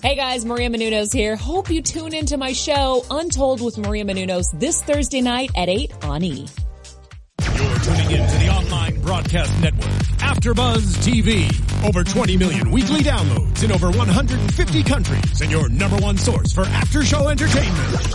Hey guys, Maria Menounos here. Hope you tune into my show, Untold with Maria Menounos, this Thursday night at 8 on E. You're tuning in to the online broadcast network, AfterBuzz TV. Over 20 million weekly downloads in over 150 countries and your number one source for after show entertainment.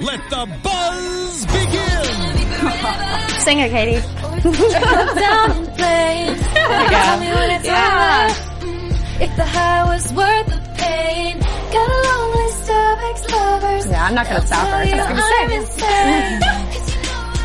let the buzz begin! Sing it, Katie. yeah. If the high was worth the pain, got a long list of ex-lovers. Yeah, I'm not gonna stop her. Tell you I'm insane.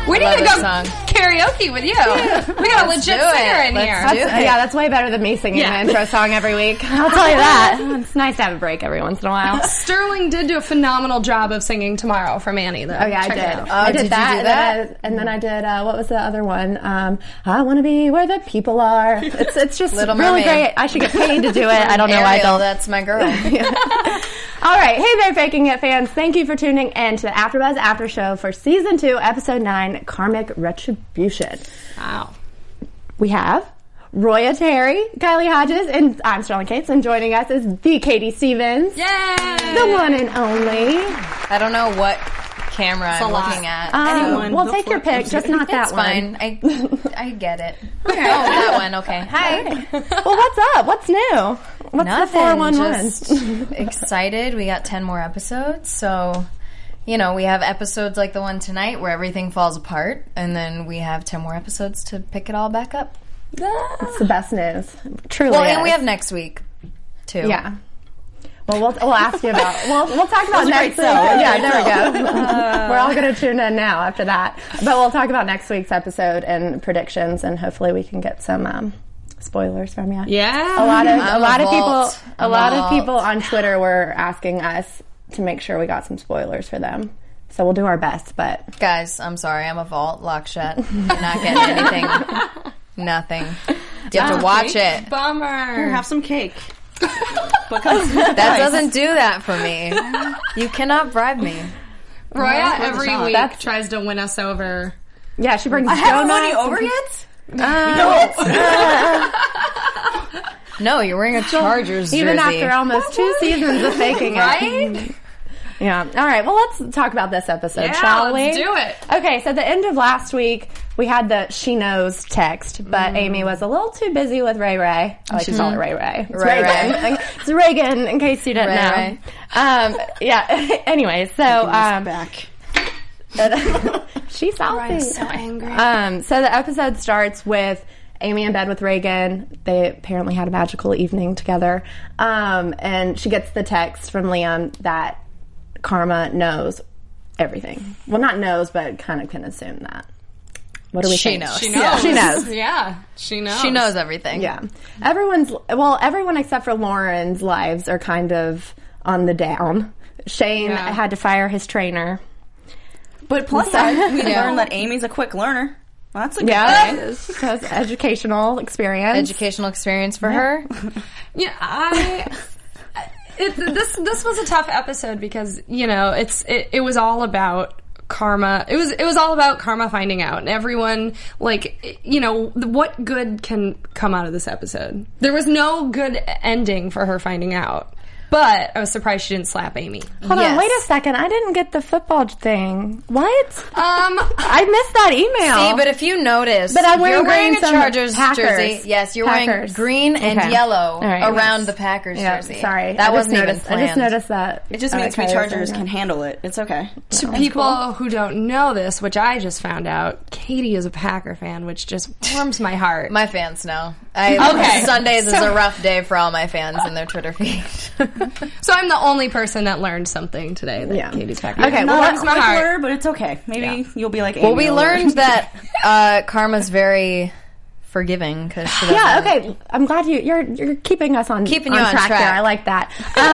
We need to go song. Karaoke with you. We got a legit singer in Let's here. do That's- yeah, that's way better than me singing Yeah. the intro song every week. I'll tell you that. It's nice to have a break every once in a while. Sterling did do a phenomenal job of singing tomorrow from Annie, though. Oh yeah, Check I did. out. I Oh, did, did you that, do and that? then I, and then I did uh, what was the other one? Um, I want to be where the people are. It's it's just Little really Mermaid. great. I should get paid to do it. I don't know why I don't. that's my girl. All right, hey there, Faking It fans. Thank you for tuning in to the AfterBuzz After Show for Season Two, Episode Nine, Karmic Retribution. Wow. We have Roya Terry, Kylie Hodges, and I'm Sterling Cates, and joining us is the Katie Stevens, Yay! the one and only. I don't know what camera I'm a lot. looking at. Um, well, take your pick, just not that it's one. fine. I I get it. Oh, that one. Okay. Hi. Well, what's up? What's new? What's the Nothing. 411? Just excited. We got ten more episodes, so you know we have episodes like the one tonight where everything falls apart, and then we have ten more episodes to pick it all back up. It's the best news. Truly. Well, and we have next week too. Yeah. Well, we'll we'll ask you about we'll we'll talk about next week. Yeah, there we go. We're all going to tune in now after that, but we'll talk about next week's episode and predictions, and hopefully we can get some um, spoilers from you. Yeah. A lot of I'm a a lot of people a I'm lot of people on Twitter were asking us to make sure we got some spoilers for them. So we'll do our best, but Guys, I'm sorry. I'm a vault lock shut. You're not getting anything. Nothing. You have to ah, watch it. Bummer. Have some cake. because That doesn't do that for me. You cannot bribe me. Roya every week That's- tries to win us over. yeah, she brings haven't donuts. won you over yet. Uh, no, you're wearing a Chargers Even jersey. after almost two seasons of faking it. Right? Yeah. All right. Well, let's talk about this episode, Yeah, shall let's we? do it. Okay. So the end of last week, we had the she knows text, Mm. but Amy was a little too busy with Ray Ray. I like to call her Ray Ray. It's Ray Reagan. it's Reagan, in case you didn't Ray know. Ray. Um, yeah. anyway, so um, Back. she's salty. so angry. Um, so the episode starts with Amy in bed with Reagan. They apparently had a magical evening together. Um, and she gets the text from Liam that Karma knows everything. Well, not knows, but kind of can assume that. What do we She think? knows. She Yeah, knows. she knows. Yeah, she knows. She knows everything. Yeah. Everyone's, well, everyone except for Lauren's lives are kind of on the down. Shane Yeah. had to fire his trainer. But plus side, we Yeah. learned that Amy's a quick learner. Well, that's a good Yeah. thing. She has educational experience. Educational experience for her. Yeah, I. It, this this was a tough episode because you know it's it, it was all about karma. It was it was all about karma finding out, and everyone like you know what good can come out of this episode. There was no good ending for her finding out, but I was surprised she didn't slap Amy. Hold Yes. on, wait a second. I didn't get the football thing. What? Um, I missed that email. See, but if you notice, But I'm wearing you're wearing green a Chargers Packers. jersey. Yes, you're wearing green and Okay. yellow All right. around the Packers yeah, jersey. sorry, that I wasn't just even planned. I just noticed that. It just means we Chargers saying can handle it. It's okay. to people who don't know this, which I just found out, Katie is a Packer fan, which just warms my heart. My fans know. I, Okay. Sundays is a rough day for all my fans and their Twitter feed. so I'm the only person that learned something today. That Yeah. Katie's Packer. Okay, well, a warms my quick heart. learner, but it's okay. Maybe you'll be like Amy. well, we or- learned that uh, Karma's very forgiving because. Yeah, okay. I'm glad you you're you're keeping us on Keeping you on track, track. there. I like that.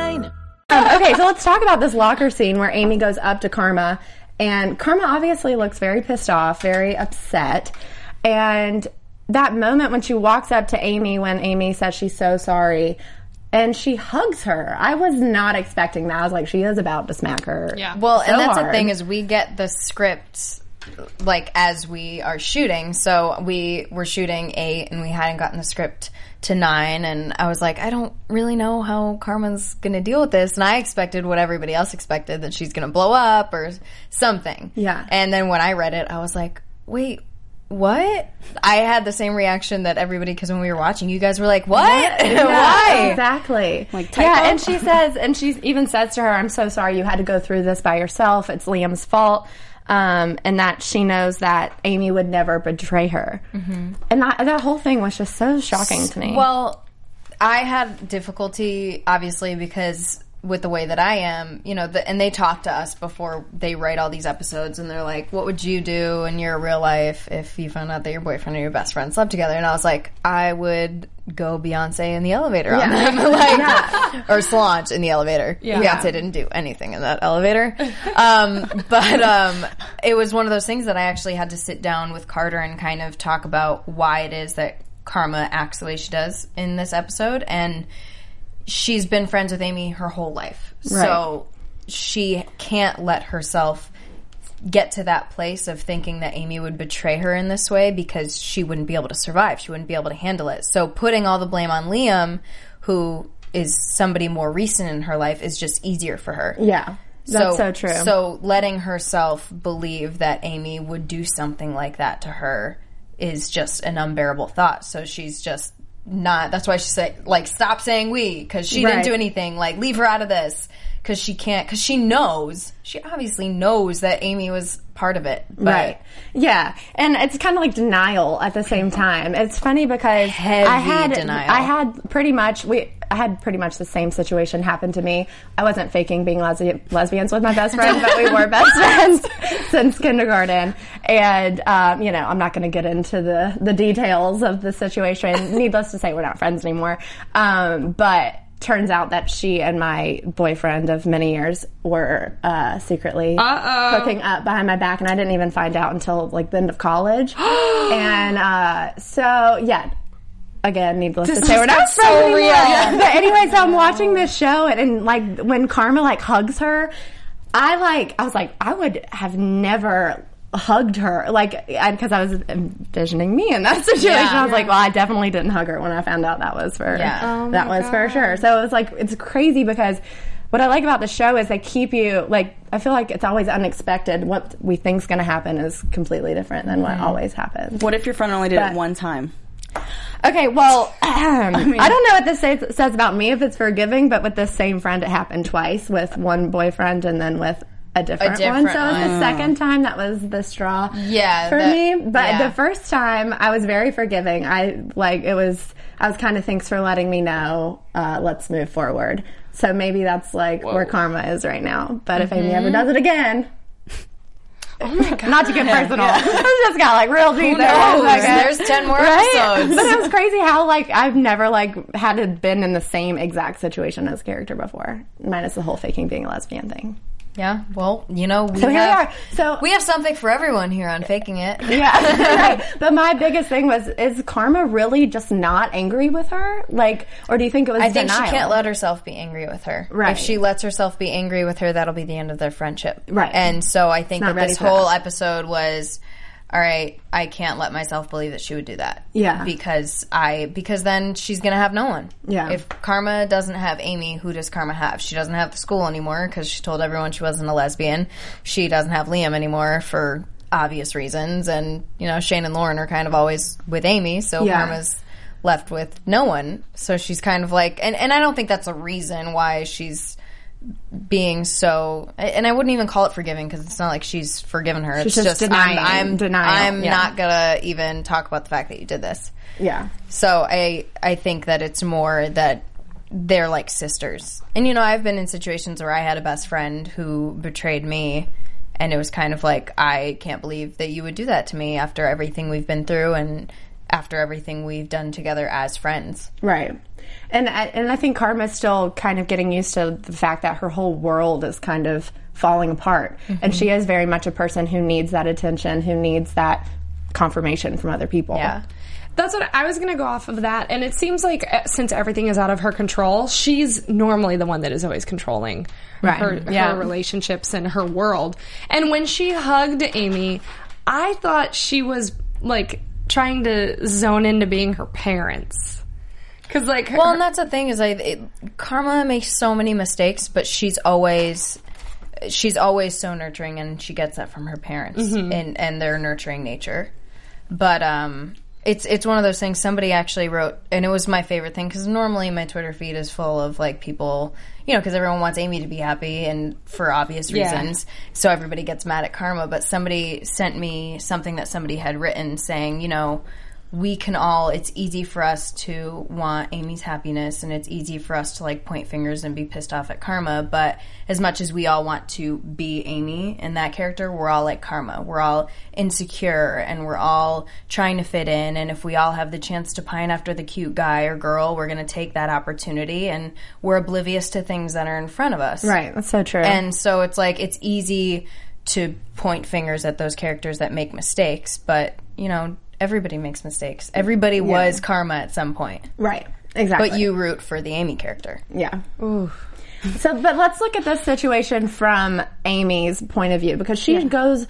Okay, so let's talk about this locker scene where Amy goes up to Karma, and Karma obviously looks very pissed off, very upset. And that moment when she walks up to Amy, when Amy says she's so sorry, and she hugs her, I was not expecting that. I was like, she is about to smack her. Yeah. Well, and so that's the thing is we get the script like as we are shooting. So we were shooting eight, and we hadn't gotten the script to nine, and I was like, I don't really know how Carmen's going to deal with this, and I expected what everybody else expected that she's going to blow up or something. Yeah. And then when I read it, I was like, wait. What? I had the same reaction that everybody because when we were watching, you guys were like, "What? Yeah, Why?" Exactly. Like, yeah, and she says, and she even says to her, "I'm so sorry you had to go through this by yourself. It's Liam's fault." Um, and that she knows that Amy would never betray her. Mm-hmm. And that, that whole thing was just so shocking to me. Well, I had difficulty, obviously, because with the way that I am, you know, the, and they talk to us before they write all these episodes, and they're like, "What would you do in your real life if you found out that your boyfriend or your best friend slept together?" And I was like, "I would go Beyonce in the elevator on them, like, or Solange in the elevator." Yeah. Beyonce didn't do anything in that elevator, um, but um, it was one of those things that I actually had to sit down with Carter and kind of talk about why it is that Karma acts the way she does in this episode, and she's been friends with Amy her whole life. So she can't let herself get to that place of thinking that Amy would betray her in this way because she wouldn't be able to survive. She wouldn't be able to handle it. So putting all the blame on Liam, who is somebody more recent in her life, is just easier for her. yeah, that's so, true. So letting herself believe that Amy would do something like that to her is just an unbearable thought. So she's just not. That's why she said, like, stop saying we because she Right. didn't do anything. Like, leave her out of this because she can't. Because she knows. She obviously knows that Amy was part of it. But Right. Yeah. And it's kind of like denial at the same time. It's funny because Heavy I had denial. I had pretty much we I had pretty much the same situation happen to me. I wasn't faking being lesbi- lesbians with my best friend, but we were best friends since kindergarten. And um, you know, I'm not going to get into the the details of the situation. Needless to say, we're not friends anymore. Um, but turns out that she and my boyfriend of many years were uh, secretly hooking up behind my back, and I didn't even find out until like the end of college. and uh, so, yeah. Again, needless to say, we're not so anymore. real. But anyway, so I'm watching this show, and, and like when Karma like hugs her, I like I was like I would have never hugged her like because I was envisioning me in that situation. I was like, well, I definitely didn't hug her when I found out that was for Yeah. Oh that was for sure. So it was like it's crazy because what I like about the show is they keep you like I feel like it's always unexpected. What we think's going to happen is completely different than what always happens. What if your friend only did But- it one time? Okay, well, I, don't know what this says, says about me if it's forgiving, but with this same friend, it happened twice with one boyfriend and then with a different, different one. So it was the second time that was the straw Yeah, for that- me. But yeah. the first time, I was very forgiving. I like it was. I was kind of thanks for letting me know. Uh, let's move forward. So maybe that's like where karma is right now. But if Amy Mm-hmm. ever does it again. Oh my god! Not to get personal. I just got like real deep. there for knows? second. There's 10 more Right? episodes. But it was crazy how like I've never like had to been in the same exact situation as character before, minus the whole faking being a lesbian thing. Yeah, well, you know, we So here we have are. So we have something for everyone here on faking it. yeah, right. But my biggest thing was: is Karma really just not angry with her? Like, or do you think it was? I think denial? she can't let herself be angry with her. Right. If she lets herself be angry with her, that'll be the end of their friendship. Right. And so I think that this whole that. episode was, all right, I can't let myself believe that she would do that. Yeah. Because I because then she's gonna have no one. Yeah. If Karma doesn't have Amy, who does Karma have? She doesn't have the school anymore because she told everyone she wasn't a lesbian. She doesn't have Liam anymore for obvious reasons, and you know Shane and Lauren are kind of always with Amy, so Yeah. Karma's left with no one. So she's kind of like, and, and I don't think that's a reason why she's being so and I wouldn't even call it forgiving because it's not like she's forgiven her. She's it's just just, denying- I'm I'm, denial, I'm yeah. not gonna even talk about the fact that you did this. Yeah. So I I think that it's more that they're like sisters. And you know, I've been in situations where I had a best friend who betrayed me and it was kind of like I can't believe that you would do that to me after everything we've been through and after everything we've done together as friends. Right. And I, and I think Karma's still kind of getting used to the fact that her whole world is kind of falling apart. And she is very much a person who needs that attention, who needs that confirmation from other people. Yeah. That's what I was going to go off of that. And it seems like uh, since everything is out of her control, she's normally the one that is always controlling Right. her, Yeah. her relationships and her world. And when she hugged Amy, I thought she was like trying to zone into being her parents. Cause like, her, Well, and that's the thing is, like, it, Karma makes so many mistakes, but she's always she's always so nurturing, and she gets that from her parents and and their nurturing nature. But um, it's it's one of those things. Somebody actually wrote, and it was my favorite thing because normally my Twitter feed is full of like people, you know, because everyone wants Amy to be happy and for obvious Yeah. reasons. So everybody gets mad at Karma. But somebody sent me something that somebody had written saying, you know we can all it's easy for us to want Amy's happiness and it's easy for us to like point fingers and be pissed off at Karma, but as much as we all want to be Amy and that character, we're all like Karma. We're all insecure and we're all trying to fit in and if we all have the chance to pine after the cute guy or girl, we're going to take that opportunity and we're oblivious to things that are in front of us. Right. That's so true. And so it's like it's easy to point fingers at those characters that make mistakes, but you know, everybody makes mistakes. Everybody was karma at some point. right. Exactly. But you root for the Amy character. Yeah. So, but let's look at this situation from Amy's point of view because she goes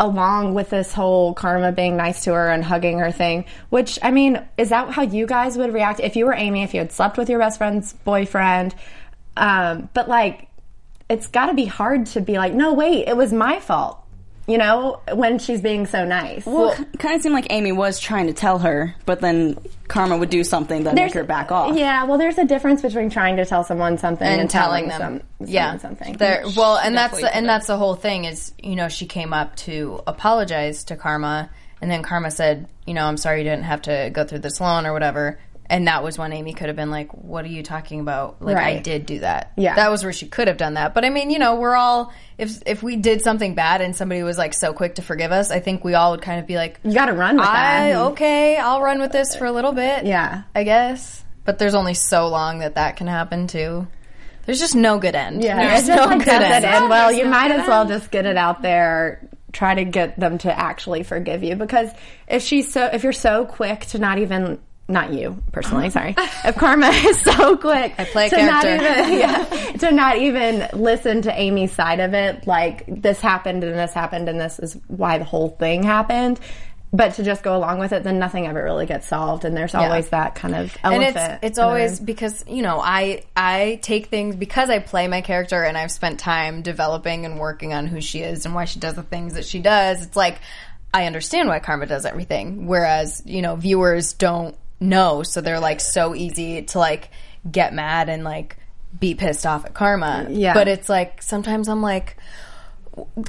along with this whole karma being nice to her and hugging her thing. Which, I mean, is that how you guys would react if you were Amy, if you had slept with your best friend's boyfriend? Um, but like, it's got to be hard to be like, no, wait, it was my fault. You know, when she's being so nice. Well, it kind of seemed like Amy was trying to tell her, but then Karma would do something that make her back off. Yeah, well, there's a difference between trying to tell someone something and, And telling telling them, some, yeah, something. There, well, and that's the, and that's the whole thing is, you know, she came up to apologize to Karma, and then Karma said, you know, I'm sorry you didn't have to go through this alone or whatever. And that was when Amy could have been like, "What are you talking about? Like, I did do that. Yeah. that was where she could have done that. But I mean, you know, we're all if if we did something bad and somebody was like so quick to forgive us, I think we all would kind of be like, You got to run with I that. okay, I'll run with this for a little bit. Yeah. I guess. But there's only so long that that can happen too. There's just no good end. Yeah, There's it's just no like good end. end well. You might as well just get it out there. Try to get them to actually forgive you because if she's so, if you're so quick to not even. Not you personally, sorry. If Karma is so quick I play a to not character. even, yeah, to not even listen to Amy's side of it, like this happened and this happened and this is why the whole thing happened. But to just go along with it, then nothing ever really gets solved, and there's always that kind of and it's it's always because you know I I take things because I play my character and I've spent time developing and working on who she is and why she does the things that she does. It's like I understand why Karma does everything, whereas you know viewers don't know, so they're like so easy to like get mad and like be pissed off at Karma. Yeah. but it's like sometimes I'm like.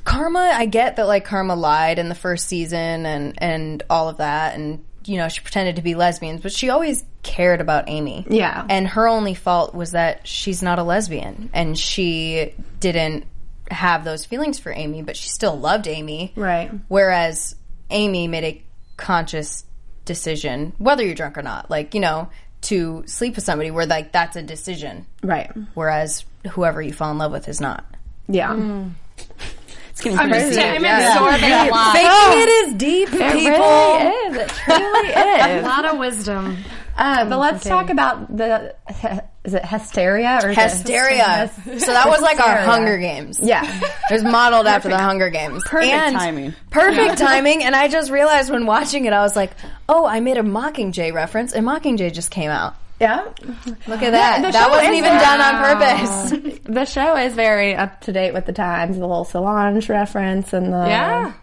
Karma, I get that like Karma lied in the first season and and all of that and you know, she pretended to be lesbians, but she always cared about Amy. Yeah. And her only fault was that she's not a lesbian and she didn't have those feelings for Amy, but she still loved Amy. Right. Whereas Amy made a conscious decision, whether you're drunk or not, like, you know, to sleep with somebody where like that's a decision. right. Whereas whoever you fall in love with is not. Yeah. Mm. It's getting pretty deep. I'm absorbing a lot. Making it is deep, It people. really is. It truly is. A lot of wisdom. Uh, but let's talk about the is it hysteria or is it Hesteria. So that was like our Hunger Games. Yeah. It was modeled after the Hunger Games. Perfect And timing. Perfect timing. And I just realized when watching it, I was like, oh, I made a Mockingjay reference, and Mockingjay just came out. Yeah. Look at that. the that show wasn't even very- done on purpose. The show is very up to date with the times. The little Solange reference and the Yeah.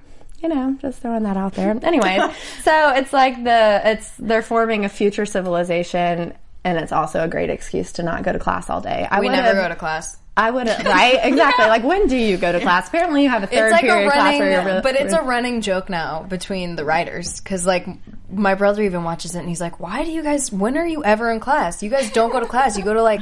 You know, just throwing that out there. Anyways, so it's like the it's they're forming a future civilization, and it's also a great excuse to not go to class all day. I We would never go to class. I would right exactly. Like when do you go to class? Apparently, you have a third it's like period a class running, really, but it's a running joke now between the writers because like my brother even watches it and he's like, "Why do you guys? When are you ever in class? You guys don't go to class. You go to like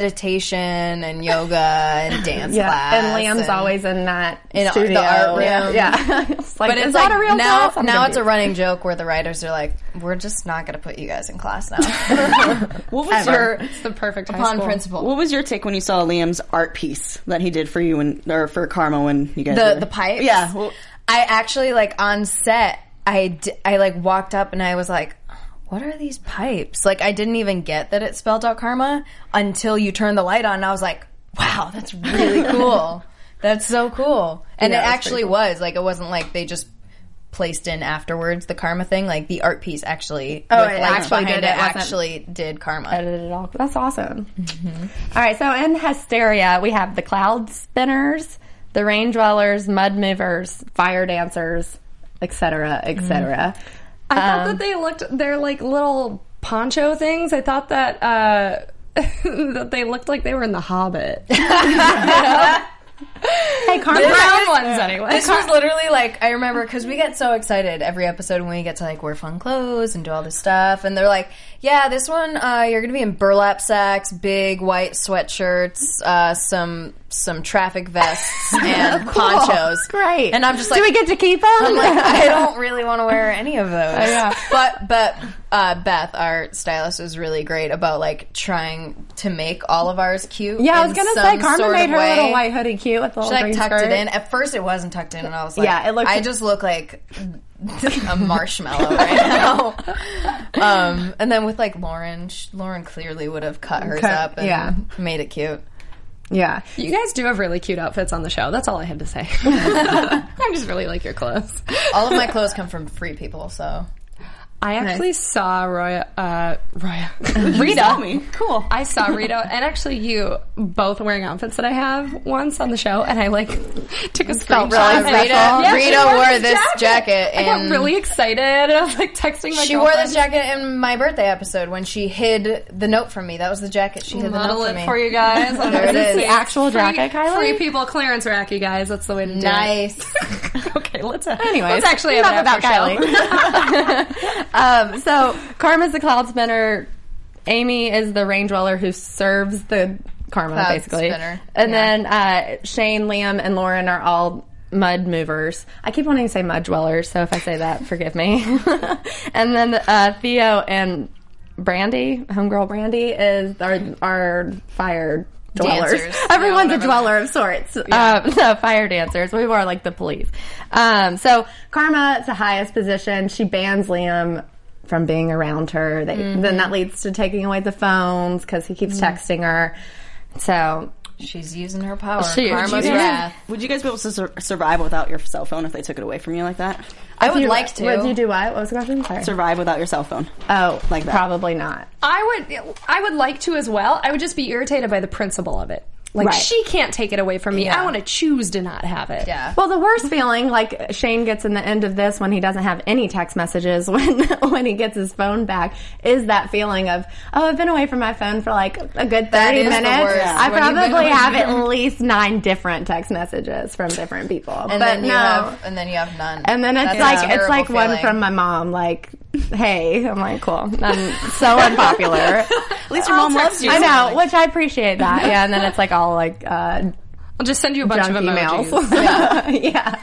meditation and yoga and dance yeah. class." And Liam's and- always in that in the studio. art room. Yeah, yeah. it's like, but is it's that like a real now. class? I'm now it's a running joke where the writers are like, "We're just not going to put you guys in class now." What was Ever. your It's the perfect high upon school. principle. What was your take when you saw Liam's art piece that he did for you and or for Karma when you guys the were- the pipes. Yeah, well- I actually like on set. I d- I like walked up and I was like, "What are these pipes?" Like I didn't even get that it spelled out karma until you turned the light on. and I was like, "Wow, that's really cool. that's so cool." And Yeah, it actually cool. was like it wasn't like they just placed in afterwards the karma thing. Like the art piece actually, Oh, it actually did it, it, actually did karma. edited it all. That's awesome. Mm-hmm. All right, so in Hesteria, we have the Cloud Spinners, the Rain Dwellers, Mud Movers, Fire Dancers, etc., etc. I thought Um, that they looked. They're like little poncho things. I thought that uh, that they looked like they were in The Hobbit. Hey, Carmen. The brown ones, anyway. This was literally like I remember because we get so excited every episode when we get to like wear fun clothes and do all this stuff, and they're like, "Yeah, this one uh, you're gonna be in burlap sacks, big white sweatshirts, uh, some some traffic vests, and ponchos." Great. And I'm just like, do we get to keep them? I'm like, I don't really want to wear any of those. yeah. But but uh, Beth, our stylist, was really great about like trying to make all of ours cute. yeah, I was gonna say Carmen made her way. little white hoodie cute with the She like tucked skirt. it in. At first, it wasn't tucked in, and I was like, Yeah, it looked- I just look like a marshmallow right now. um, and then with like Lauren, sh- Lauren clearly would have cut hers Cut- up and yeah. made it cute. Yeah, You guys do have really cute outfits on the show. That's all I had to say. I just really like your clothes. All of my clothes come from free people, so I actually saw Roya, uh, Roya, Rita. Saw me. Cool. I saw Rita and actually you both wearing outfits that I have once on the show, and I like took a screenshot. really and- special. Yeah, Rita she wore wore this this jacket I got really excited, and I was like texting my she wore this jacket in my birthday episode when she hid the note from me. That was the jacket she hid the note from me. for you guys. There it is. the actual Free- jacket, Kylie. Free people clearance rack, you guys. That's the way to do Nice. it. okay, let's. Uh, Anyways, let's actually have enough about after. Kylie. Um, so Karma's the cloud spinner. Amy is the rain dweller who serves the karma, Cloud basically. spinner. And Yeah. then uh, Shane, Liam, and Lauren are all mud movers. I keep wanting to say mud dwellers, so if I say that, forgive me. and then uh, Theo and Brandy, homegirl Brandy, is our our fire dwellers. Dancers. Everyone's Yeah, a whatever dweller of sorts. Um, so fire dancers. We were like the police. Um, so Karma, it's the highest position. She bans Liam from being around her. They, Mm-hmm. Then that leads to taking away the phones because he keeps texting her. So She's using her power. She- Karma's she- wrath. Would you guys be able to sur- survive without your cell phone if they took it away from you like that? I would you- like to. Would you do what? What was the question? Sorry. Survive without your cell phone. oh, Like that. Probably not. I would, I would like to as well. I would just be irritated by the principle of it. Like Right. she can't take it away from me. Yeah. I want to choose to not have it. Yeah. Well, the worst feeling, like Shane gets in the end of this when he doesn't have any text messages when when he gets his phone back, is that feeling of oh, I've been away from my phone for like a good thirty minutes. worst, I when probably have at least nine different text messages from different people. and but then you no. have and then you have none. and then it's That's like it's terrible like one from my mom, like, "Hey," I'm like, "Cool." I'm so unpopular. At least your mom loves you. I know, which I appreciate that. Yeah, and then it's like all like uh, I'll just send you a bunch of emojis. emails. yeah.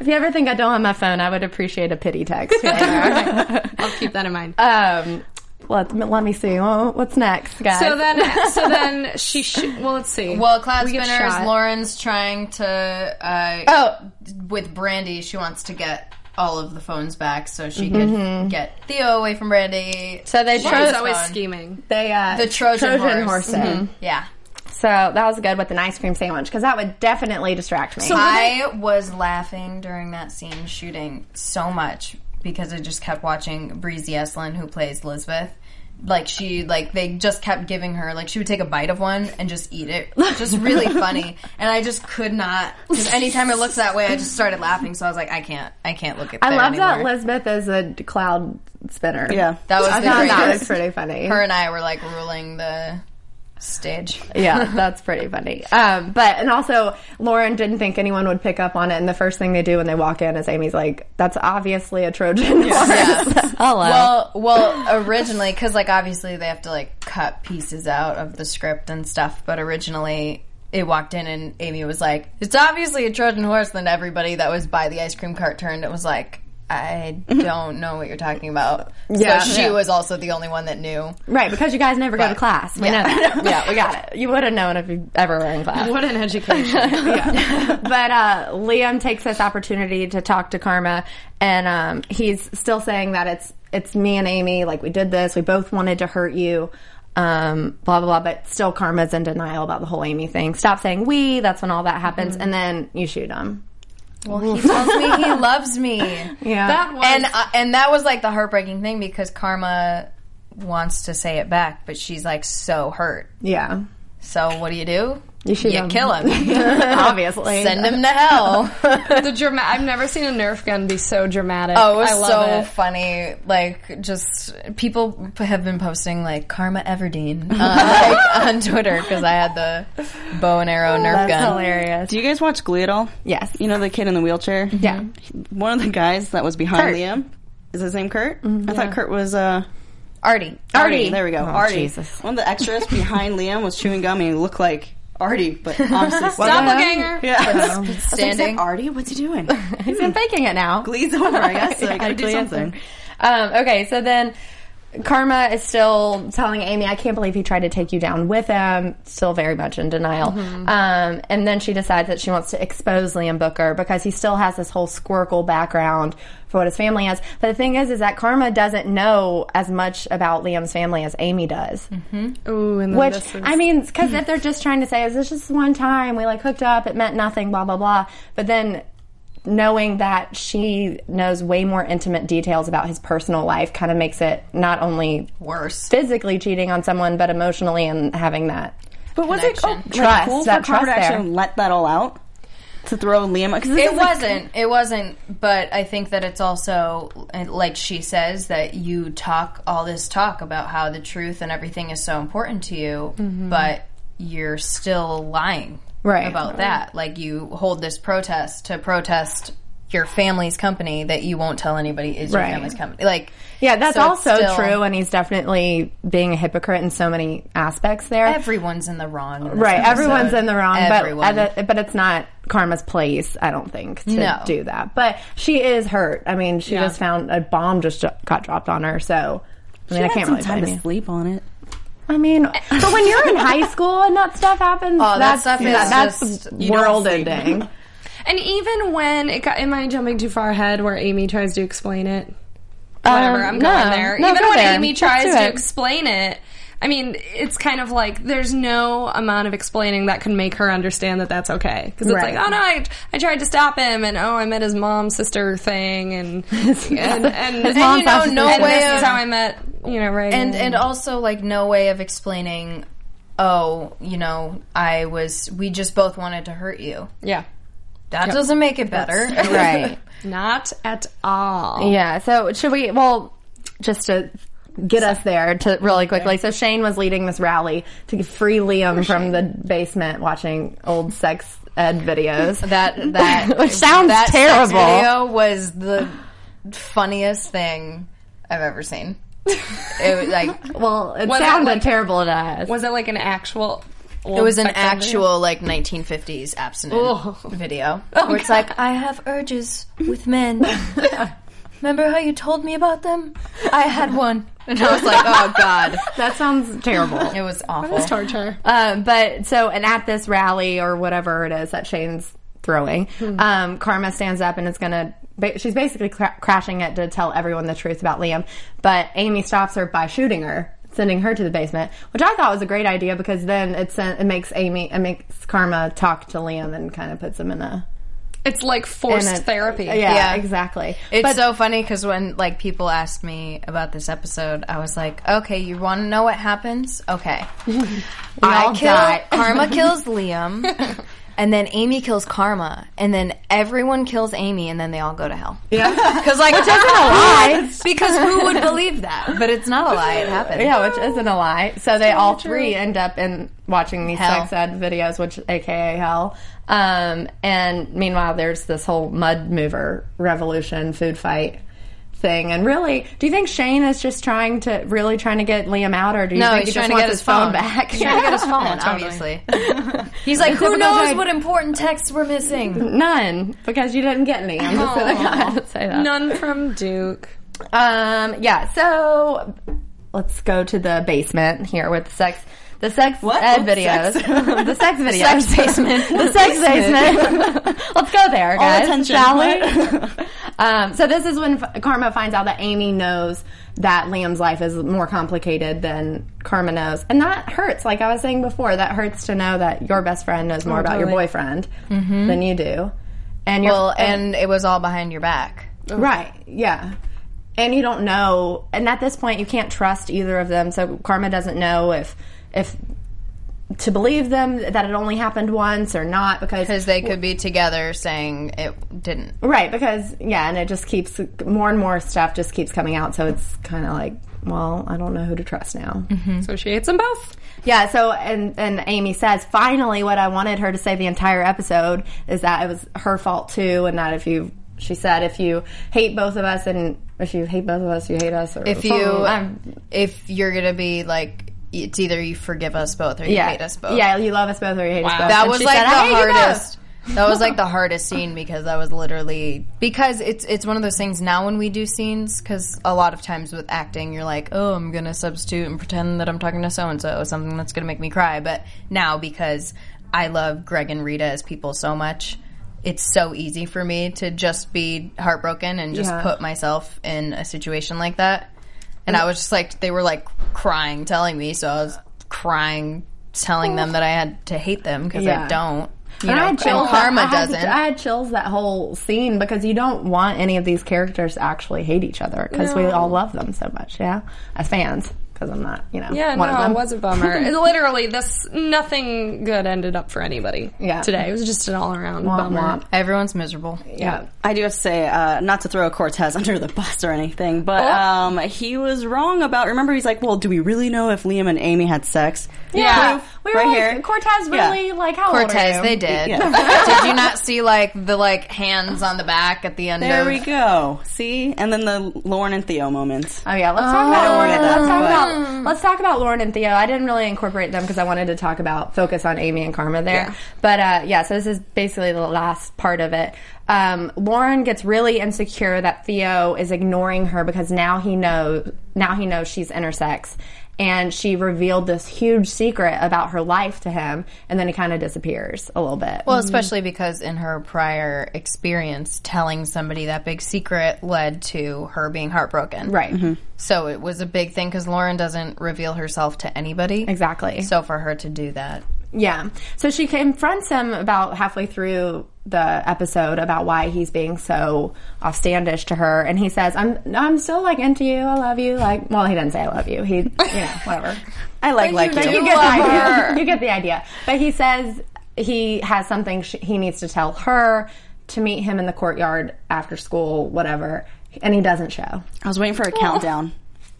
if you ever think I don't have my phone, I would appreciate a pity text. here and. I'll keep that in mind. um, let, let me see. Well, what's next, guys? so then, so then she. Sh- well, let's see. Well, Cloud We get Spinners. Lauren's trying to. Uh, Oh. with Brandy, she wants to get all of the phones back so she Mm-hmm. can get Theo away from Brandy. so they She's chose always phone. scheming. they uh, The Trojan horse. horse. in. Yeah. So that was good with an ice cream sandwich because that would definitely distract me. So I was laughing during that scene shooting so much because I just kept watching Breezy Eslin, who plays Elizabeth. Like she, like they just kept giving her, like she would take a bite of one and just eat it. Just really funny, and I just could not. Because anytime it looks that way, I just started laughing. So I was like, I can't, I can't look at. That. I there love that anymore. Elizabeth is a cloud spinner. Yeah. That was I the thought that was pretty funny. Her and I were like ruling the stage. yeah, that's pretty funny. Um, but and also Lauren didn't think anyone would pick up on it, and the first thing they do when they walk in is Amy's like, "That's obviously a Trojan horse." Hello. Well, well, originally, because like obviously they have to like cut pieces out of the script and stuff, but originally it walked in and Amy was like, "It's obviously a Trojan horse." Then everybody that was by the ice cream cart turned. It was like, I don't know what you're talking about. Yeah. so she Yeah. was also the only one that knew. right, because you guys never go to class. We Yeah. know that. yeah, we got it. You would have known if you ever were in class. What an education. but uh, Liam takes this opportunity to talk to Karma, and um, he's still saying that it's it's me and Amy. Like we did this. We both wanted to hurt you. Um, blah blah blah. But still, Karma's in denial about the whole Amy thing. Stop saying we. That's when all that happens, and then you shoot him. Well, he tells me he loves me. Yeah. That was and uh, and that was like the heartbreaking thing because Karma wants to say it back, but she's like so hurt. yeah. So what do you do? You shoot you him. kill him. Obviously. Send him to hell. the drama. I've never seen a Nerf gun be so dramatic. Oh, it was I love so it. funny. Like, just people have been posting like Karma Everdeen uh, like, on Twitter because I had the bow and arrow Nerf gun. That's gun. hilarious. Do you guys watch Glee at all? Yes. You know the kid in the wheelchair? Yeah. One of the guys that was behind Kurt. Liam is his name Kurt. I thought Kurt was uh Artie. Artie. There we go. Oh, Artie. Jesus. One of the extras behind Liam was chewing gum and he looked like Artie, but honestly, Doppelganger. yeah. Standing. Artie, what's he doing? He's been faking it now. Glee's over, I guess. So I gotta do Glee is something. Um, okay, so then Karma is still telling Amy, I can't believe he tried to take you down with him. Still very much in denial. Mm-hmm. Um, and then she decides that she wants to expose Liam Booker because he still has this whole Squircle background for what his family has. But the thing is, is that Karma doesn't know as much about Liam's family as Amy does. Ooh, and then Which this is, I mean, because if they're just trying to say, "Is this just one time we like hooked up? It meant nothing." Blah blah blah. But then knowing that she knows way more intimate details about his personal life kind of makes it not only Worse. physically cheating on someone, but emotionally and having that. But was it Connection. like, Trust, cool that for Karma to trust there. actually let that all out? To throw Liam because It wasn't. It wasn't. But I think that it's also uh, like she says that you talk all this talk about how the truth and everything is so important to you, but you're still lying Right. about that. Like you hold this protest to protest your family's company that you won't tell anybody is your Right. family's company. Like Yeah, that's so also still- true, and he's definitely being a hypocrite in so many aspects there. Everyone's in the wrong. in right, episode. everyone's in the wrong, Everyone. but but it's not Karma's place, I don't think, to No. do that. But she is hurt. I mean, she Yeah. just found a bomb just got dropped on her, so I mean, I can't some really time to sleep on it. I mean, but when you're in high school and that stuff happens, Oh, that that's stuff is that- that's just- world ending. and even when it got, am I jumping too far ahead where Amy tries to explain it? Um, Whatever, I'm going there. No, even when there. Amy tries to it. explain it, I mean, it's kind of like there's no amount of explaining that can make her understand that that's okay. Because it's Right. like, oh no, I, I tried to stop him, and oh, I met his mom sister thing, and and and, and, mom you know, no sister. way. This of- is how I met, you know, Reagan. and and also like no way of explaining oh you know i was we just both wanted to hurt you yeah, that doesn't make it better right. not at all. Yeah. So should we? Well, just to get us there to really quickly. So Shane was leading this rally to free Liam from the basement watching old sex ed videos. that that Which sounds terrible. that sex video was the funniest thing i've ever seen it was like well, it Was it sounded like- terrible to us. Was it like an actual? it was an actual like 1950s abstinent Oh. video oh, where it's like i have urges with men remember how you told me about them i had one and i was like oh god that sounds terrible. it was awful torture. Um, but so, and at this rally or whatever it is that Shane's throwing, um, Karma stands up and is gonna. She's basically cra- crashing it to tell everyone the truth about Liam, but Amy stops her by shooting her. Sending her to the basement, which I thought was a great idea because then it sent, it makes Amy it makes Karma talk to Liam and kind of puts him in a It's like forced a- therapy. Yeah, Yeah. exactly. It's But- so funny because when like people asked me about this episode, I was like, "Okay, you want to know what happens? Okay, I all kill die. Karma kills Liam. and then Amy kills Karma, and then everyone kills Amy, and then they all go to hell. Yeah. Because like, Which isn't a lie. because who would believe that? But it's not a lie. It happened. Yeah, which isn't a lie. So they all three end up in watching these Hell. sex ed videos, which AKA hell. Um, and meanwhile, there's this whole mud mover revolution, food fight thing. And really, do you think Shane is just trying to really trying to get Liam out, or do you No, think he's he just trying to get his his phone, phone back? He's trying to get his phone, obviously. He's like, who knows guy. what important texts we're missing? None, because you didn't get any. I'm just gonna say that. None from Duke. Um, yeah, so let's go to the basement here with sex. The sex What? ed What videos. sex? the sex videos. sex basement. the sex basement. let's go there, guys. attention. Shall we? um, so this is when F- Karma finds out that Amy knows that Liam's life is more complicated than Karma knows. And that hurts. Like I was saying before, that hurts to know that your best friend knows more about your totally. boyfriend than you do. And you're, Well, and it was all behind your back. Right. Yeah. And you don't know, and at this point, you can't trust either of them. So Karma doesn't know if if to believe them that it only happened once or not because Because they could be together saying it didn't. right because yeah, and it just keeps more and more stuff just keeps coming out. So it's kind of like, well, I don't know who to trust now. Mm-hmm. So she hates them both. Yeah, so and and Amy says finally what I wanted her to say the entire episode is that it was her fault too, and that if you she said if you hate both of us and if you hate both of us, you hate us. Or If you, something. I'm- um, if you're gonna be like, it's either you forgive us both or you yeah, hate us both. yeah, you love us both or you hate us both. that And was like said, the "I hate you both." hardest. That was like the hardest scene because that was literally because it's it's one of those things now when we do scenes because a lot of times with acting you're like oh I'm gonna substitute and pretend that I'm talking to so and so something that's gonna make me cry but now because I love Gregg and Rita as people so much it's so easy for me to just be heartbroken and just Yeah. put myself in a situation like that and I was just like they were like crying telling me so I was crying telling them that I had to hate them because Yeah. I don't you And know, I had and chills. Karma I had, doesn't. I had chills that whole scene because you don't want any of these characters to actually hate each other because we all love them so much. Yeah, as fans because I'm not, you know, Yeah, one of no, them. it was a bummer. Literally, this nothing good ended up for anybody. Yeah. today it was just an all around bummer. womp. Everyone's miserable. Yeah. I do have to say, uh, not to throw Cortez under the bus or anything, but Oh. um, he was wrong about. Remember, he's like, "Well, do we really know if Liam and Amy had sex?" Yeah, Proof, we were right like, here. Cortez Yeah. really like how old Cortez, they did. Yeah. did you not see like the like hands on the back at the end There of we go. See, and then the Lauren and Theo moments. Oh yeah, let's talk about Lauren. Let's talk about let's talk about Lauren and Theo. I didn't really incorporate them because I wanted to talk about focus on Amy and Karma there. But uh, yeah, so this is basically the last part of it. Um, Lauren gets really insecure that Theo is ignoring her because now he knows now he knows she's intersex. And she revealed this huge secret about her life to him, and then he kind of disappears a little bit. Well, especially because in her prior experience, telling somebody that big secret led to her being heartbroken. right. Mm-hmm. So it was a big thing because Lauren doesn't reveal herself to anybody. Exactly. So for her to do that, Yeah. So she confronts him about halfway through the episode about why he's being so offstandish to her, and he says, "I'm I'm still like into you. I love you." Like, well, he didn't say I love you. He, you know, whatever. I like like But you. you get the idea. You get the idea. But he says he has something sh- he needs to tell her to meet him in the courtyard after school, whatever, and he doesn't show. I was waiting for a countdown,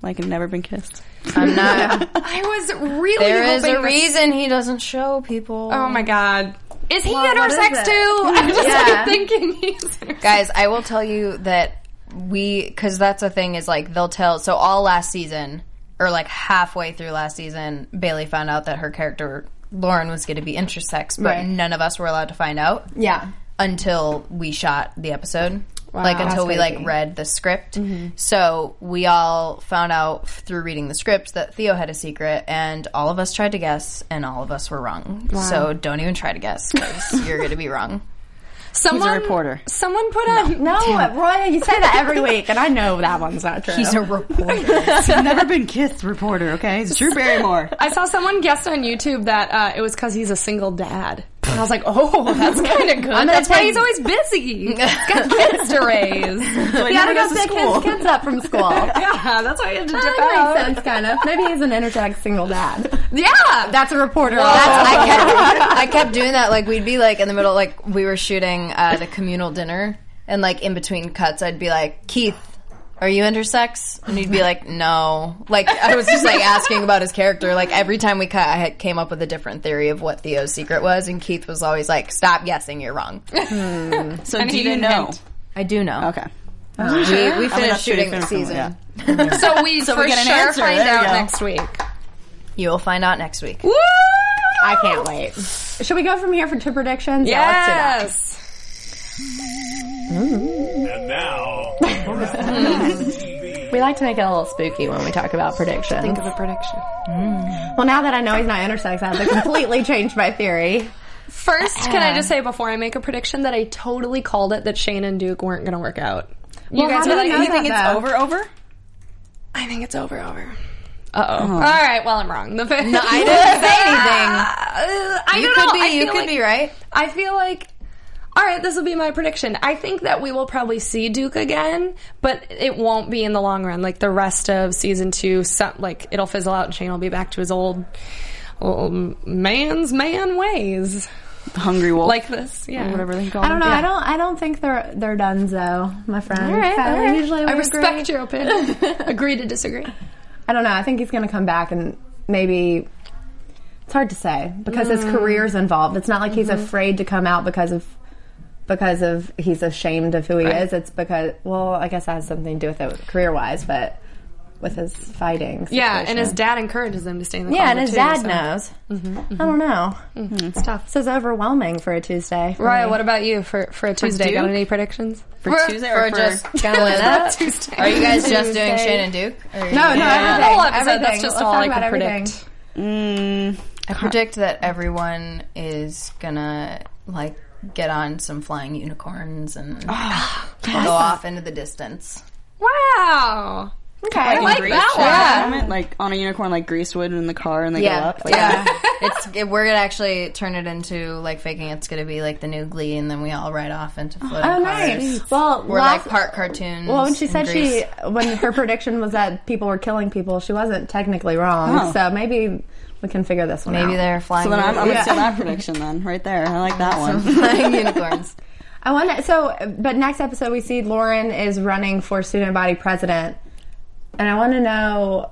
like I've never been kissed. I'm not. I was really there is hoping a this- reason he doesn't show people. Oh my god. Is he Well, what is intersex it? too? I'm just Yeah. like thinking he's guys i will tell you that we because that's the thing is like they'll tell so all last season or like halfway through last season bailey found out that her character lauren was going to be intersex but Right. none of us were allowed to find out Yeah. until we shot the episode like until we like read the script so we all found out through reading the script that theo had a secret and all of us tried to guess and all of us were wrong so don't even try to guess because you're going to be wrong someone reporter. Someone put a No, Roy, you say that every week, and I know that one's not true. he's a reporter I've never been kissed, reporter. Okay, it's Drew Barrymore. I saw someone guessed on YouTube that uh, it was because he's a single dad. And I was like, oh, that's kind of good. That's why he's always busy. He's got kids to raise. So He had to go pick school. his kids up from school. yeah, that's why he had to dip That out. makes sense, kind of. Maybe he's an energetic single dad. Yeah. That's a reporter. That's, I, kept, I kept doing that. Like we'd be like in the middle, like we were shooting uh, the communal dinner, and like in between cuts, I'd be like, Keith. Are you intersex? And he'd be like, no. Like, I was just like asking about his character. Like, every time we cut, I had came up with a different theory of what Theo's secret was, and Keith was always like, stop guessing, you're wrong. Hmm. So And do he you didn't know? hint. I do know. Okay. We, we finished shooting the season. yeah. So we So for we get an sure answer. find There you out go. next week. You'll find out next week. Woo! I can't wait. Should we go from here for to predictions? Yeah, let's do that. Yes. And now, We like to make it a little spooky when we talk about predictions. Think of a prediction. well, now that I know he's not intersex, I have to completely change my theory. First, can I just say before I make a prediction that I totally called it that Shane and Duke weren't going to work out. You Well, how guys do are you like, know You think that, it's though? over? Over? I think it's over. Over. Uh oh. All right. Well, I'm wrong. The No, I didn't say anything. Uh, I You don't could know. be. I You could like- be right. I feel like. All right, this will be my prediction. I think that we will probably see Duke again, but it won't be in the long run. Like the rest of season two, some, like it'll fizzle out, and Shane will be back to his old, old man's man ways, Hungry wolf. like this. Yeah, or whatever they call I don't know. it. I don't. I don't think they're they're done though, my friend. All right, all right. Usually, I respect agree. your opinion. Agree to disagree. I don't know. I think he's going to come back and maybe. It's hard to say because his mm. career's involved. It's not like he's mm-hmm. afraid to come out because of because of he's ashamed of who he Right. is. It's because well, I guess that has something to do with it career wise, but with his fighting. Yeah, and his dad encourages him to stay in the yeah, and his too, dad so- knows. Mm-hmm, mm-hmm. I don't know. Mm-hmm, it's tough. This is overwhelming for a Tuesday. for Raya, me. what about you for for a Tuesday? Got Duke? any predictions For Tuesday Or or for just gonna Tuesday. Are you guys just doing Tuesday. Shane and Duke? Or are you- No, no, Yeah. everything. Whole episode, everything. that's just Let's all I about could everything. predict. Mm, I predict that everyone is gonna like get on some flying unicorns and ah, go off into the distance. Wow. Okay, I like that one. yeah. Moment, like on a unicorn, like Greasewood in the car, and they go up. Like, yeah. it's it, we're gonna actually turn it into like faking. It's gonna be like the new Glee, and then we all ride off into floating Oh, cars. nice. Well, We're last- like part cartoons. Well, when she said Grease. she, when her prediction was that people were killing people, she wasn't technically wrong. Oh. So maybe we can figure this one out. maybe they're flying. So then I'm, I'm gonna Yeah. steal that prediction then, right there. I like that one. flying unicorns. I wonder. So, but next episode we see Lauren is running for student body president, and I want to know.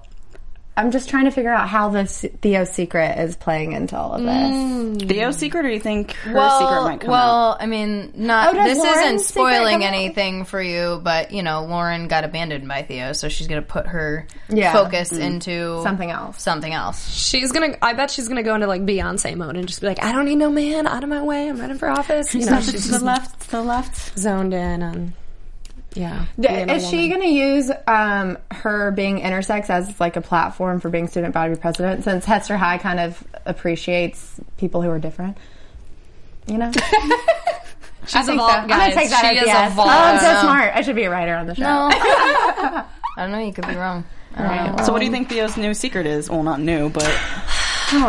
I'm just trying to figure out how this Theo's secret is playing into all of this. Mm. Theo's secret, or do you think her well, secret might come well, out? Well, I mean, not Oh, this Lauren's isn't secret come spoiling out? anything for you, but you know, Lauren got abandoned by Theo, so she's gonna put her Yeah. focus mm-hmm. into Something else. Something else. She's gonna. I bet she's gonna go into like Beyonce mode and just be like, I don't need no man out of my way. I'm running for office. You know, she's just the left, the left. zoned in on. Yeah. Being Is she going to use um, her being intersex as like a platform for being student body president? Since Hester High kind of appreciates people who are different, you know. She's I think so. evolved, I'm gonna take that she as is yes. evolved. Oh, I'm so No. smart. I should be a writer on the show. No, I don't know. You could be wrong. I don't. So what do you think Theo's new secret is? Well, not new, but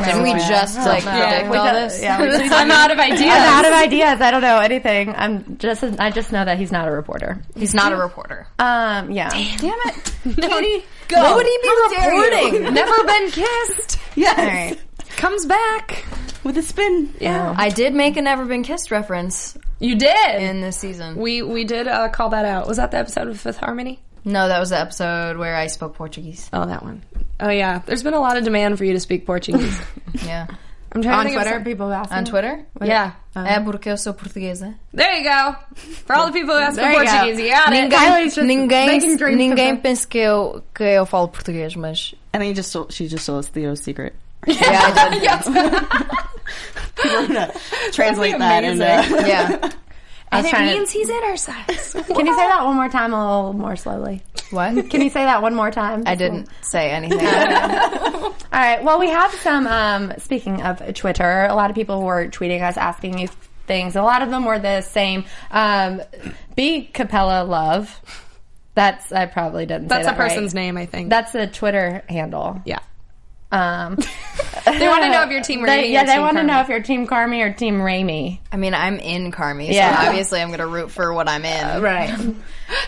Didn't we just like predict all this? yeah, we I'm out of ideas. I'm out of ideas. I don't know anything. I'm just. I just know that he's not a reporter. He's not a reporter. Um. Yeah. damn it, Katie, Go. What would he be reporting? never been kissed. yes, All right. Comes back. with a spin. Yeah. I did make a Never Been Kissed reference You did. in this season. we we did uh, call that out. Was that the episode with Fifth Harmony? No, that was the episode where I spoke Portuguese. Oh, that one. Oh yeah. There's been a lot of demand for you to speak Portuguese. Yeah. I'm trying On to think of Twitter, some- people ask On me. Twitter? Yeah. É uh-huh. eh, porque eu sou portuguesa. There you go. For all the people who ask for There go. Portuguese, you got it. Just ninguém making dreams come ninguém true. pensa que eu, que eu falo português, mas. And then he just told, she just told us Theo's secret. Yeah, I did. We're gonna translate that into. Yeah. I was And it means to- means he's intersex. Can you say that one more time, a little more slowly? What? Can you say that one more time? I didn't say anything. All right. Well, we have some. Um, speaking of Twitter, a lot of people were tweeting us asking you things. A lot of them were the same. Um, B Capella Love. That's I probably didn't. That's say a that right. That's a person's name, I think. That's the Twitter handle. yeah. Um, They want to know if you're Team they, Raimi yeah, or they Team want to know if you're Team Karmy or Team Raimi. I mean, I'm in Karmy, Yeah. so obviously I'm going to root for what I'm in. Right.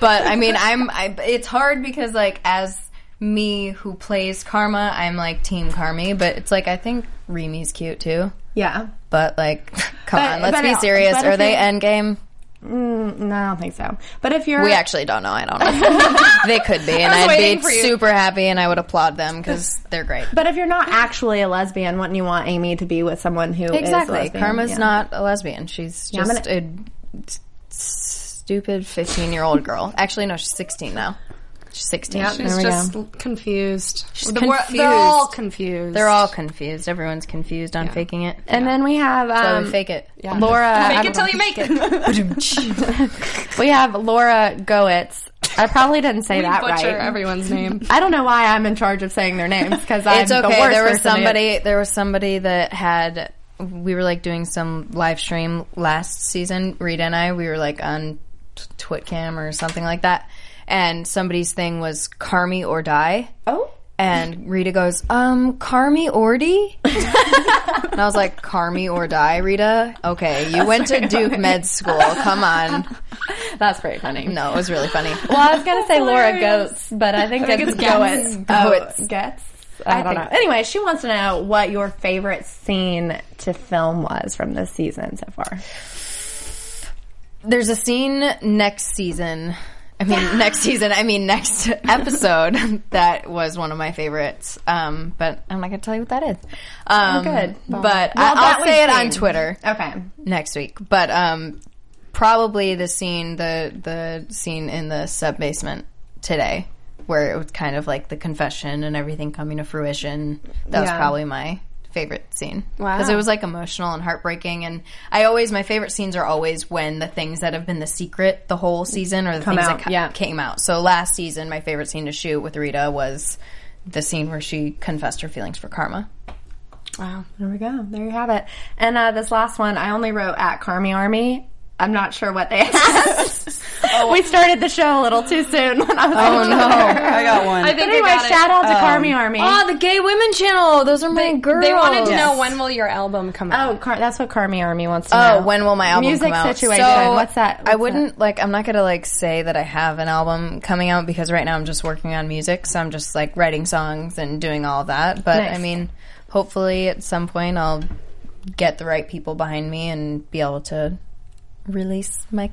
But I mean, I'm. I, it's hard because like as me who plays Karma, I'm like Team Karmy. But it's like I think Remi's cute too. Yeah. But like, come But- on, let's be serious. Are if they you- Endgame? Mm, no, I don't think so. But if you're We actually don't know. I don't know. they could be, and I'd be super happy, and I would applaud them because they're great. But if you're not actually a lesbian, wouldn't you want Amy to be with someone who is Exactly. Karma's Yeah. not a lesbian. She's Yeah, I'm just a stupid 15 year old girl. Actually, no, she's 16 now. She's 16. Yep. She's just go. confused. She's The wor- confused. They're all confused. They're all confused. Everyone's confused on faking it. And then we have So um, we fake it. Laura. Make it till you make it. we have Laura Goetz. I probably didn't say that Butcher right. everyone's name. I don't know why I'm in charge of saying their names because I'm It's the worst There was person to somebody. There was somebody that had. We were like doing some live stream last season. Rita and I. We were like on Twitcam or something like that, and somebody's thing was "Karmy or die." Oh. And Rita goes, um, Karmy Ordy? and I was like, Karmy or die, Rita? Okay, you went to Duke Med School. Come on. That's pretty funny. No, it was really funny. Well, I was gonna say Laura Goetz, but I think, think it's, Goetz. Goetz. Oh, Goetz. I, don't think- know. Anyway, she wants to know what your favorite scene to film was from this season so far. There's a scene next season. I mean, next season. I mean, next episode that was one of my favorites. Um, but I'm not going to tell you what that is. Um, good. But Well, I, I'll we've say it on. Twitter Okay. next week. But um, probably the scene, the the scene in the sub basement today, where it was kind of like the confession and everything coming to fruition. That was probably my favorite scene Wow. because it was like emotional and heartbreaking. And I always my favorite scenes are always when the things that have been the secret the whole season or the Come things out, that ca- yeah. came out. So last season, my favorite scene to shoot with Rita was the scene where she confessed her feelings for Karma. Wow. There we go. There you have it. And uh, this last one, I only wrote at Karmy Army. I'm not sure what they asked. Oh. We started the show a little too soon when I was Oh on no! I got one. I think But anyway, I got it. shout out to um, Karmy Army. Oh, the Gay Women Channel. Those are my girls. They wanted to Yes. know when will your album come oh, out. Oh, Car- that's what Karmy Army wants to know. Oh, know. when will my album Music come out? situation. So, What's that? I wouldn't like. I'm not gonna like say that I have an album coming out because right now I'm just working on music. So I'm just like writing songs and doing all that. But Nice. I mean, hopefully at some point I'll get the right people behind me and be able to release my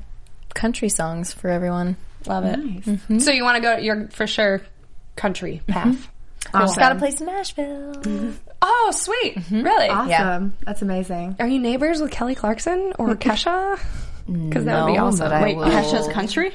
country songs for everyone. Love it. Mm-hmm. So you want to go? You're for sure country mm-hmm. path. I just got a place in Nashville. Mm-hmm. Oh, sweet! Really? Awesome. Yeah. That's amazing. Are you neighbors with Kelly Clarkson or Kesha? Because that would be awesome. but Wait, will- Kesha's country?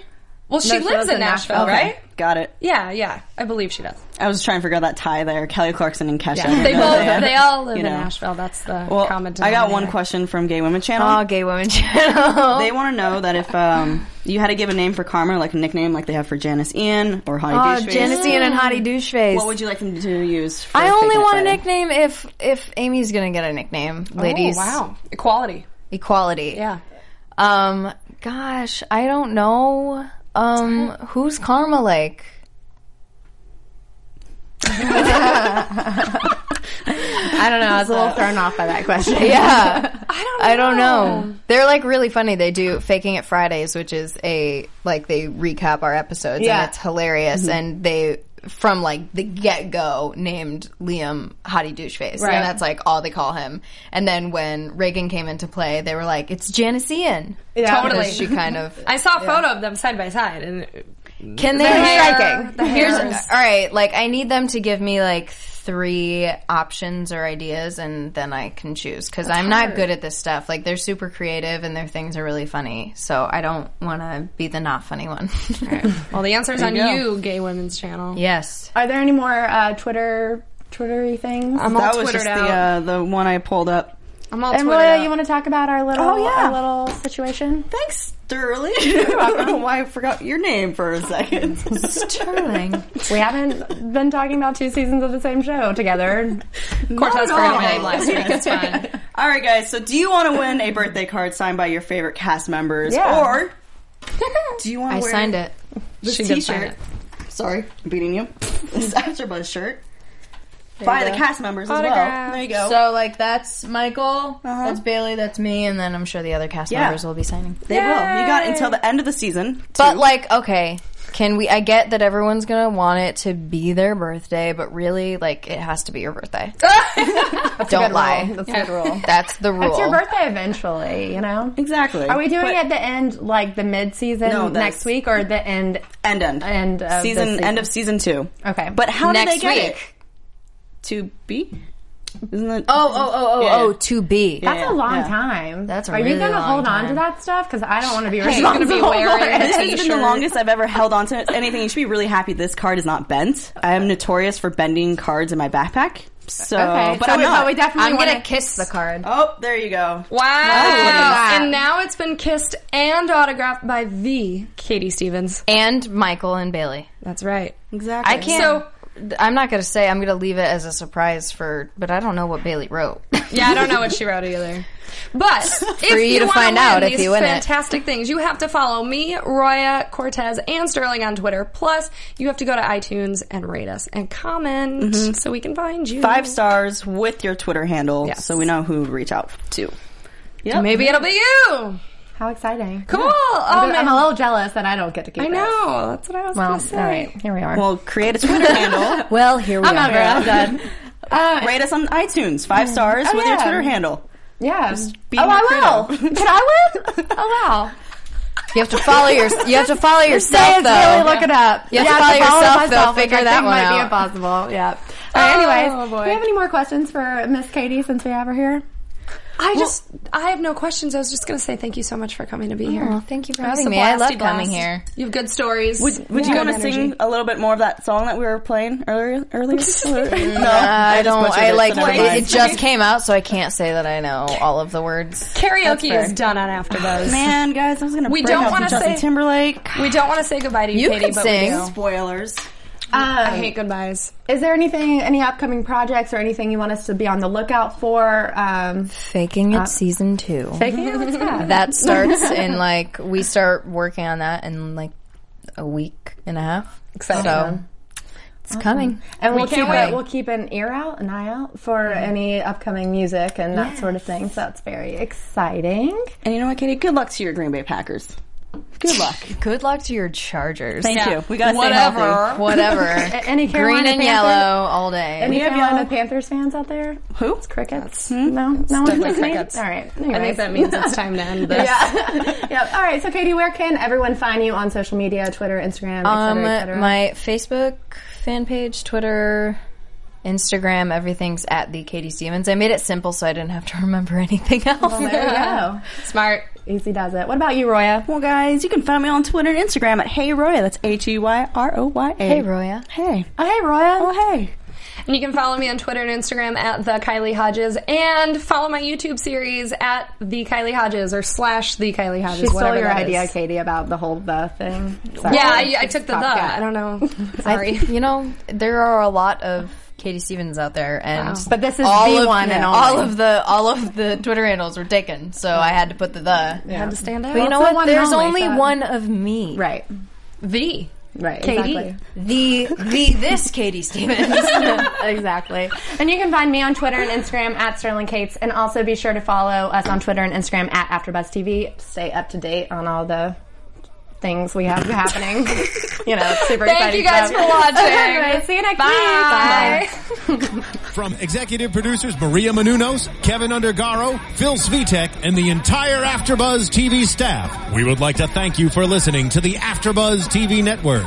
Well, she she lives in Nashville, Nashville. right? Got it. Yeah, yeah. I believe she does. I was trying to figure out that tie there. Kelly Clarkson and Kesha. They both, they all live You in. Nashville. That's the Well, common. I got one question from Gay Women Channel. Oh, Gay Women Channel. they want to know that if um, you had to give a name for Karma, like a nickname like they have for Janis Ian or Hottie Oh, Doucheface, Janis Ian and Hottie Doucheface. what would you like them to use? For I only want a nickname if if Amy's gonna get a nickname, ladies. Oh, wow. Equality. Equality. Yeah. Um. Gosh, I don't know. Um. Who's Karma like? I don't know. I was a little thrown off by that question. Yeah. I don't. I don't know. They're like really funny. They do Faking It Fridays, which is a like they recap our episodes Yeah. and it's hilarious. And they from like the get go named Liam Hottie Doucheface, Right. and that's like all they call him. And then when Reagan came into play, they were like, "It's Janis Ian." Yeah. Totally. She kind of I saw a photo of them side by side, and Can they The hair- striking? the Here's hair all is- right. Like I need them to give me like three options or ideas, and then I can choose because I'm not good at this stuff. Like they're super creative, and their things are really funny. So I don't want to be the not funny one. well, the answer's on you go. you, Gay Women's Channel. yes. Are there any more uh, Twitter Twittery things? I'm all That was just out. the uh, the one I pulled up. I'm all and twittered Roya, out. you want to talk about our little Oh, yeah. our little situation? Thanks, Sterling. I don't know why I forgot your name for a second. Sterling. We haven't been talking about two seasons of the same show together. Cortez forgot my name last week. It's fine. All right, guys. So, do you want to win a birthday card signed by your favorite cast members, Yeah. or do you want to I wear signed it. this She did sign T-shirt? Sorry, I'm beating you. This AfterBuzz shirt. By the cast members as well. There you go. So like that's Michael, uh-huh. that's Bailey, that's me, and then I'm sure the other cast Yeah. members will be signing. they will. You got until the end of the season. But to- like, okay, can we? I get that everyone's gonna want it to be their birthday, but really, like, it has to be your birthday. Don't Good lie. rule. That's a good rule. That's the rule. It's your birthday eventually, you know? exactly. Are we doing But it at the end, like the mid-season No, next week, or the end? end end End of season, season. end of season two? Okay. But how Next did they get week. it? To be? Isn't it? Oh, oh, oh, oh, Yeah. oh, to be. That's Yeah, a long yeah. time. That's a Are you gonna long hold on to time. that stuff? Because I don't want to be You're responsible. gonna be wearing it. This has been the T-shirt. longest I've ever held on to anything. You should be really happy this card is not bent. I am notorious for bending cards in my backpack. So, Okay, but so I'm we, not. but we definitely I'm want gonna kiss the card. oh, there you go. Wow. that. And now it's been kissed and autographed by the Katie Stevens. And Michael and Bailey. That's right. Exactly. I can't. So- I'm not gonna say. I'm gonna leave it as a surprise for. But I don't know what Bailey wrote. Yeah, I don't know what she wrote either. But if For you to wanna find win out if these you win it. fantastic things, you have to follow me, Roya, Cortez, and Sterling on Twitter. Plus, you have to go to iTunes and rate us and comment mm-hmm. so we can find you. Five stars with your Twitter handle, Yes. so we know who to reach out to. Yeah, Maybe it'll be you. How exciting! Cool. I'm, Oh I'm a little jealous that I don't get to keep I it. know. That's what I was Well, gonna say. all right, here we are. Well, create a Twitter handle. well, here we I'm are. I'm done. Uh, Rate us on iTunes. Five stars Oh, with your yeah. Twitter handle. yeah. be Oh, I will. creative. Can I win? Oh wow. You have to follow your. You have to follow yourself it's though. really look it up. You have to Yeah, follow yourself, myself, though. Figure that think one might be impossible. Yeah. All right, anyways, Oh, do you have any more questions for Miss Katie since we have her here? I just, I have no questions. I was just gonna say thank you so much for coming to be here. Oh, thank you for It was having a me. I love blasty coming here. You have good stories. Would, would you good want to energy. sing a little bit more of that song that we were playing earlier? Earlier? no, I just don't. I it, so like. never it, it just came out, so I can't say that I know all of the words. Karaoke fair. is done on After Those. Man, guys, I was gonna. We bring don't up some wanna Justin say- Timberlake. We don't want to say goodbye to you, You Katie, could but sing. we do. Spoilers. I hate goodbyes. Is there anything, any upcoming projects or anything you want us to be on the lookout for? Um, Faking it, season two. Faking it? What's that? That starts in like we start working on that in like a week and a half. Exciting. So it's coming. And we'll We keep can't wait. we'll keep an ear out, an eye out for any upcoming music and that sort of thing. So that's very exciting. And you know what, Katie? Good luck to your Green Bay Packers. Good luck. Good luck to your Chargers. Thank you. We gotta stay Whatever. healthy. Whatever. A- Any Green and Panthers- yellow all day. Any have Carolina y'all- Panthers fans out there? Who? It's crickets. No, no one's definitely listening. crickets. All right. I think that means it's time to end this. yeah. yep. All right. So, Katie, where can everyone find you on social media? Twitter, Instagram, et Um, cetera, et cetera? my Facebook fan page, Twitter, Instagram, everything's at the Katie Stevens. I made it simple so I didn't have to remember anything else. there you go. Smart. Easy does it. What about you, Roya? Well, guys, you can find me on Twitter and Instagram at Hey Roya. That's H E Y R O Y A. Hey, Roya. Hey. Oh, hey, Roya. Oh, hey. And you can follow me on Twitter and Instagram at the Kylie Hodges, and follow my YouTube series at the Kylie Hodges or slash the Kylie Hodges. She stole whatever your that idea, is. Katie, about the whole the thing. Sorry. Yeah, I, I took the the. Copycat. I don't know. Sorry. I, you know, there are a lot of Katie Stevens out there, and But this is all the of, one and all of the all of the Twitter handles were taken, so I had to put the the. Had to stand out. But you know Well, the what? one There's only, only one of me. Right. the. Right. Katie. Exactly. The the this Katie Stevens. exactly. And you can find me on Twitter and Instagram at Sterling Cates, and also be sure to follow us on Twitter and Instagram at AfterBuzzTV. Stay up to date on all the things we have happening. you know, it's super Thank exciting you guys stuff. for watching. Anyway, see you next Bye. week. Bye. From executive producers Maria Menounos, Kevin Undergaro, Phil Svitek, and the entire AfterBuzz TV staff, we would like to thank you for listening to the AfterBuzz TV network.